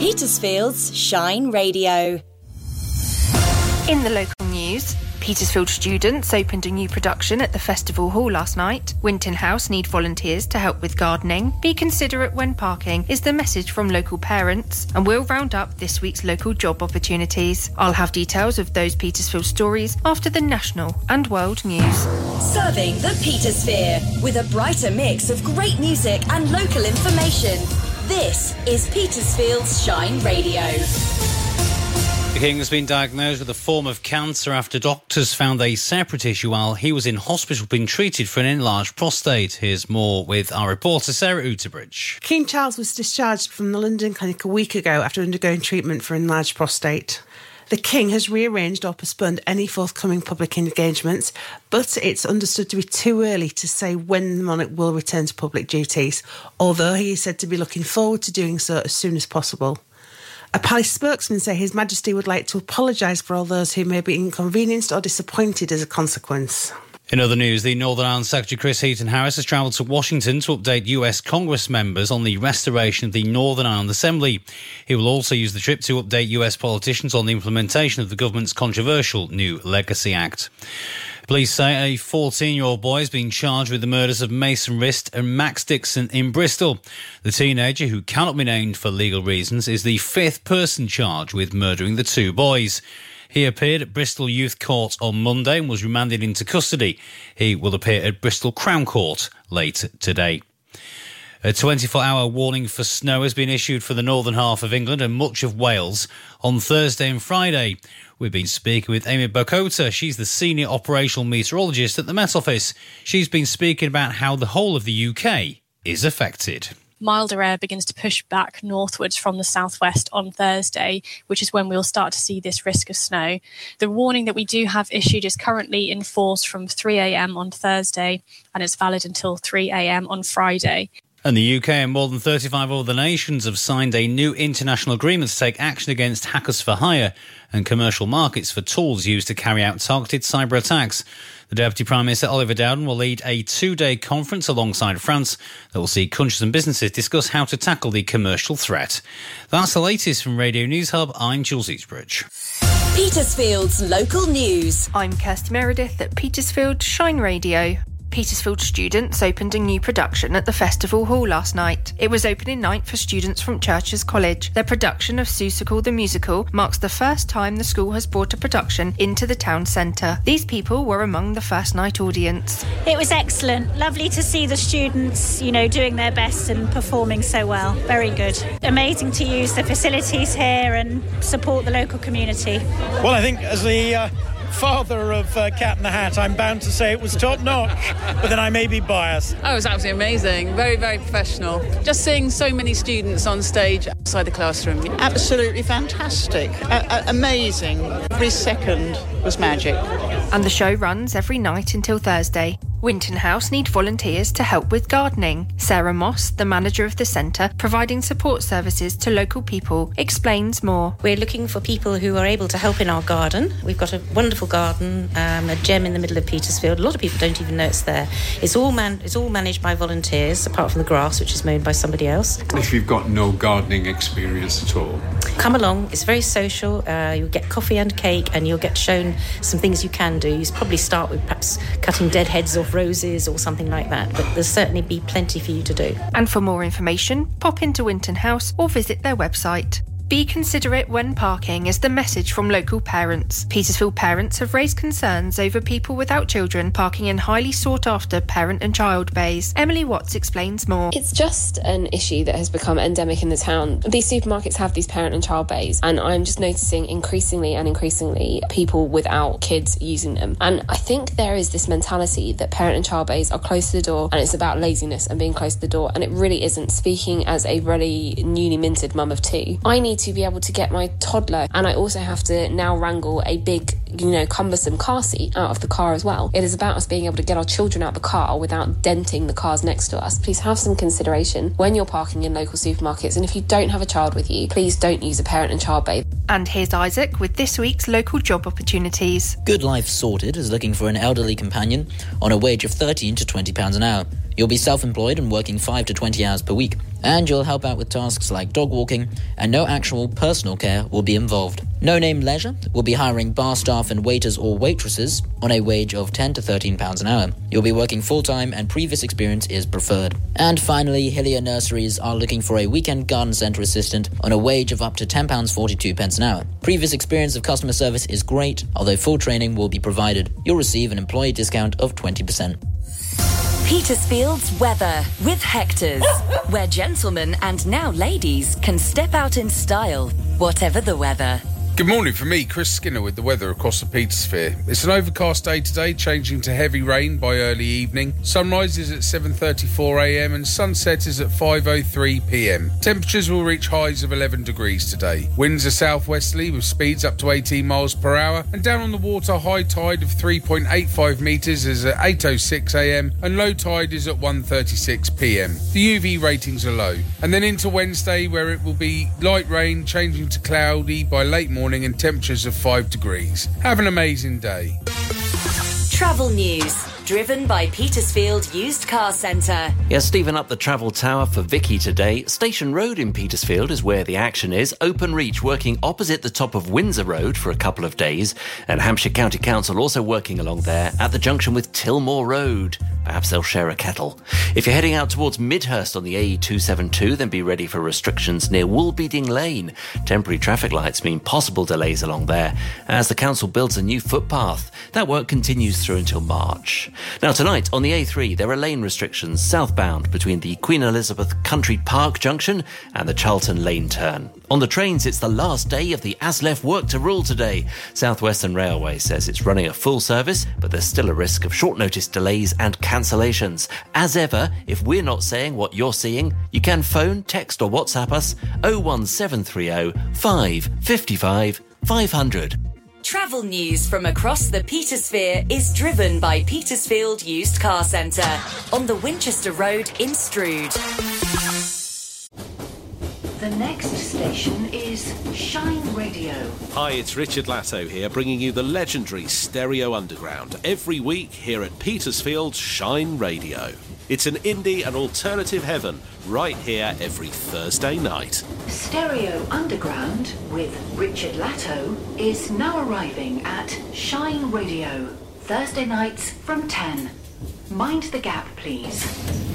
Petersfield's Shine Radio. In the local news, Petersfield students opened a new production at the Festival Hall last night. Winton House need volunteers to help with gardening. Be considerate when parking is the message from local parents, and we'll round up this week's local job opportunities. I'll have details of those Petersfield stories after the national and world news. Serving the Petersphere with a brighter mix of great music and local information. This is Petersfield's Shine Radio. The King has been diagnosed with a form of cancer after doctors found a separate issue while he was in hospital being treated for an enlarged prostate. Here's more with our reporter Sarah Uterbridge. King Charles was discharged from the London clinic a week ago after undergoing treatment for enlarged prostate. The King has rearranged or postponed any forthcoming public engagements, but it's understood to be too early to say when the monarch will return to public duties, although he is said to be looking forward to doing so as soon as possible. A palace spokesman said His Majesty would like to apologise for all those who may be inconvenienced or disappointed as a consequence. In other news, the Northern Ireland Secretary Chris Heaton Harris has travelled to Washington to update US Congress members on the restoration of the Northern Ireland Assembly. He will also use the trip to update US politicians on the implementation of the government's controversial new Legacy Act. Police say a 14 year old boy has been charged with the murders of Mason Rist and Max Dixon in Bristol. The teenager, who cannot be named for legal reasons, is the fifth person charged with murdering the two boys. He appeared at Bristol Youth Court on Monday and was remanded into custody. He will appear at Bristol Crown Court later today. A 24 hour warning for snow has been issued for the northern half of England and much of Wales on Thursday and Friday. We've been speaking with Amy Bokota. She's the senior operational meteorologist at the Met Office. She's been speaking about how the whole of the UK is affected milder air begins to push back northwards from the southwest on Thursday, which is when we'll start to see this risk of snow. The warning that we do have issued is currently in force from 3 a.m. on Thursday and it's valid until 3 a.m. on Friday. And the UK and more than 35 other nations have signed a new international agreement to take action against hackers for hire and commercial markets for tools used to carry out targeted cyber attacks. The Deputy Prime Minister Oliver Dowden will lead a two day conference alongside France that will see countries and businesses discuss how to tackle the commercial threat. That's the latest from Radio News Hub. I'm Jules Eastbridge. Petersfield's local news. I'm Kirsty Meredith at Petersfield Shine Radio. Petersfield students opened a new production at the Festival Hall last night. It was opening night for students from Churcher's College. Their production of Seussical the Musical marks the first time the school has brought a production into the town centre. These people were among the first night audience. It was excellent. Lovely to see the students, you know, doing their best and performing so well. Very good. Amazing to use the facilities here and support the local community. Well, I think as the uh father of uh, Cat in the Hat, I'm bound to say it was top notch, but then I may be biased. Oh, it was absolutely amazing. Very, very professional. Just seeing so many students on stage outside the classroom. Absolutely fantastic. amazing. Every second was magic. And the show runs every night until Thursday. Winton House need volunteers to help with gardening. Sarah Moss, the manager of the centre, providing support services to local people, explains more. We're looking for people who are able to help in our garden. We've got a wonderful garden, um, a gem in the middle of Petersfield. A lot of people don't even know it's there. It's all man- it's all managed by volunteers, apart from the grass, which is mown by somebody else. If you've got no gardening experience at all, come along. It's very social. Uh, you'll get coffee and cake, and you'll get shown some things you can do. You probably start with perhaps cutting dead heads off roses or something like that, but there'll certainly be plenty for you to do. And for more information, pop into Winton House or visit their website. Be considerate when parking is the message from local parents. Petersfield parents have raised concerns over people without children parking in highly sought after parent and child bays. Emily Watts explains more. It's just an issue that has become endemic in the town. These supermarkets have these parent and child bays, and I'm just noticing increasingly and increasingly people without kids using them. And I think there is this mentality that parent and child bays are close to the door and it's about laziness and being close to the door, and it really isn't. Speaking as a really newly minted mum of two, I need to be able to get my toddler, and I also have to now wrangle a big, you know, cumbersome car seat out of the car as well. It is about us being able to get our children out the car without denting the cars next to us. Please have some consideration when you're parking in local supermarkets, and if you don't have a child with you, please don't use a parent and child bay. And here's Isaac with this week's local job opportunities. Good Life Sorted is looking for an elderly companion on a wage of 13 to 20 pounds an hour. You'll be self employed and working 5 to 20 hours per week, and you'll help out with tasks like dog walking, and no actual personal care will be involved. No Name Leisure will be hiring bar staff and waiters or waitresses on a wage of 10 to 13 pounds an hour. You'll be working full time and previous experience is preferred. And finally, Hillier Nurseries are looking for a weekend garden centre assistant on a wage of up to £10.42 pence an hour. Previous experience of customer service is great, although full training will be provided. You'll receive an employee discount of 20%. Petersfield's weather with Hector's, where gentlemen and now ladies can step out in style, whatever the weather. Good morning for me, Chris Skinner, with the weather across the Petersphere. It's an overcast day today, changing to heavy rain by early evening. Sunrise is at 7:34 a.m. and sunset is at 5:03 p.m. Temperatures will reach highs of 11 degrees today. Winds are southwesterly with speeds up to 18 miles per hour, and down on the water, high tide of 3.85 meters is at 8:06 a.m. and low tide is at 1:36 p.m. The UV ratings are low, and then into Wednesday where it will be light rain, changing to cloudy by late morning and temperatures of 5 degrees. Have an amazing day. Travel news, driven by Petersfield Used Car Centre. Yes, Stephen up the travel tower for Vicky today. Station Road in Petersfield is where the action is. Openreach working opposite the top of Windsor Road for a couple of days. And Hampshire County Council also working along there at the junction with Tilmore Road. Perhaps they'll share a kettle. If you're heading out towards Midhurst on the A272, then be ready for restrictions near Woolbeding Lane. Temporary traffic lights mean possible delays along there as the council builds a new footpath. That work continues through until March. Now, tonight on the A3, there are lane restrictions southbound between the Queen Elizabeth Country Park junction and the Chalton Lane turn. On the trains, it's the last day of the ASLEF work to rule today. Southwestern Railway says it's running a full service, but there's still a risk of short notice delays and cancellations. As ever, if we're not saying what you're seeing, you can phone, text, or WhatsApp us 01730 555 500. Travel news from across the Petersphere is driven by Petersfield Used Car Centre on the Winchester Road in Stroud. The next station is Shine Radio. Hi, it's Richard Latto here, bringing you the legendary Stereo Underground every week here at Petersfield's Shine Radio. It's an indie and alternative heaven right here every Thursday night. Stereo Underground with Richard Latto is now arriving at Shine Radio, Thursday nights from 10. Mind the gap, please.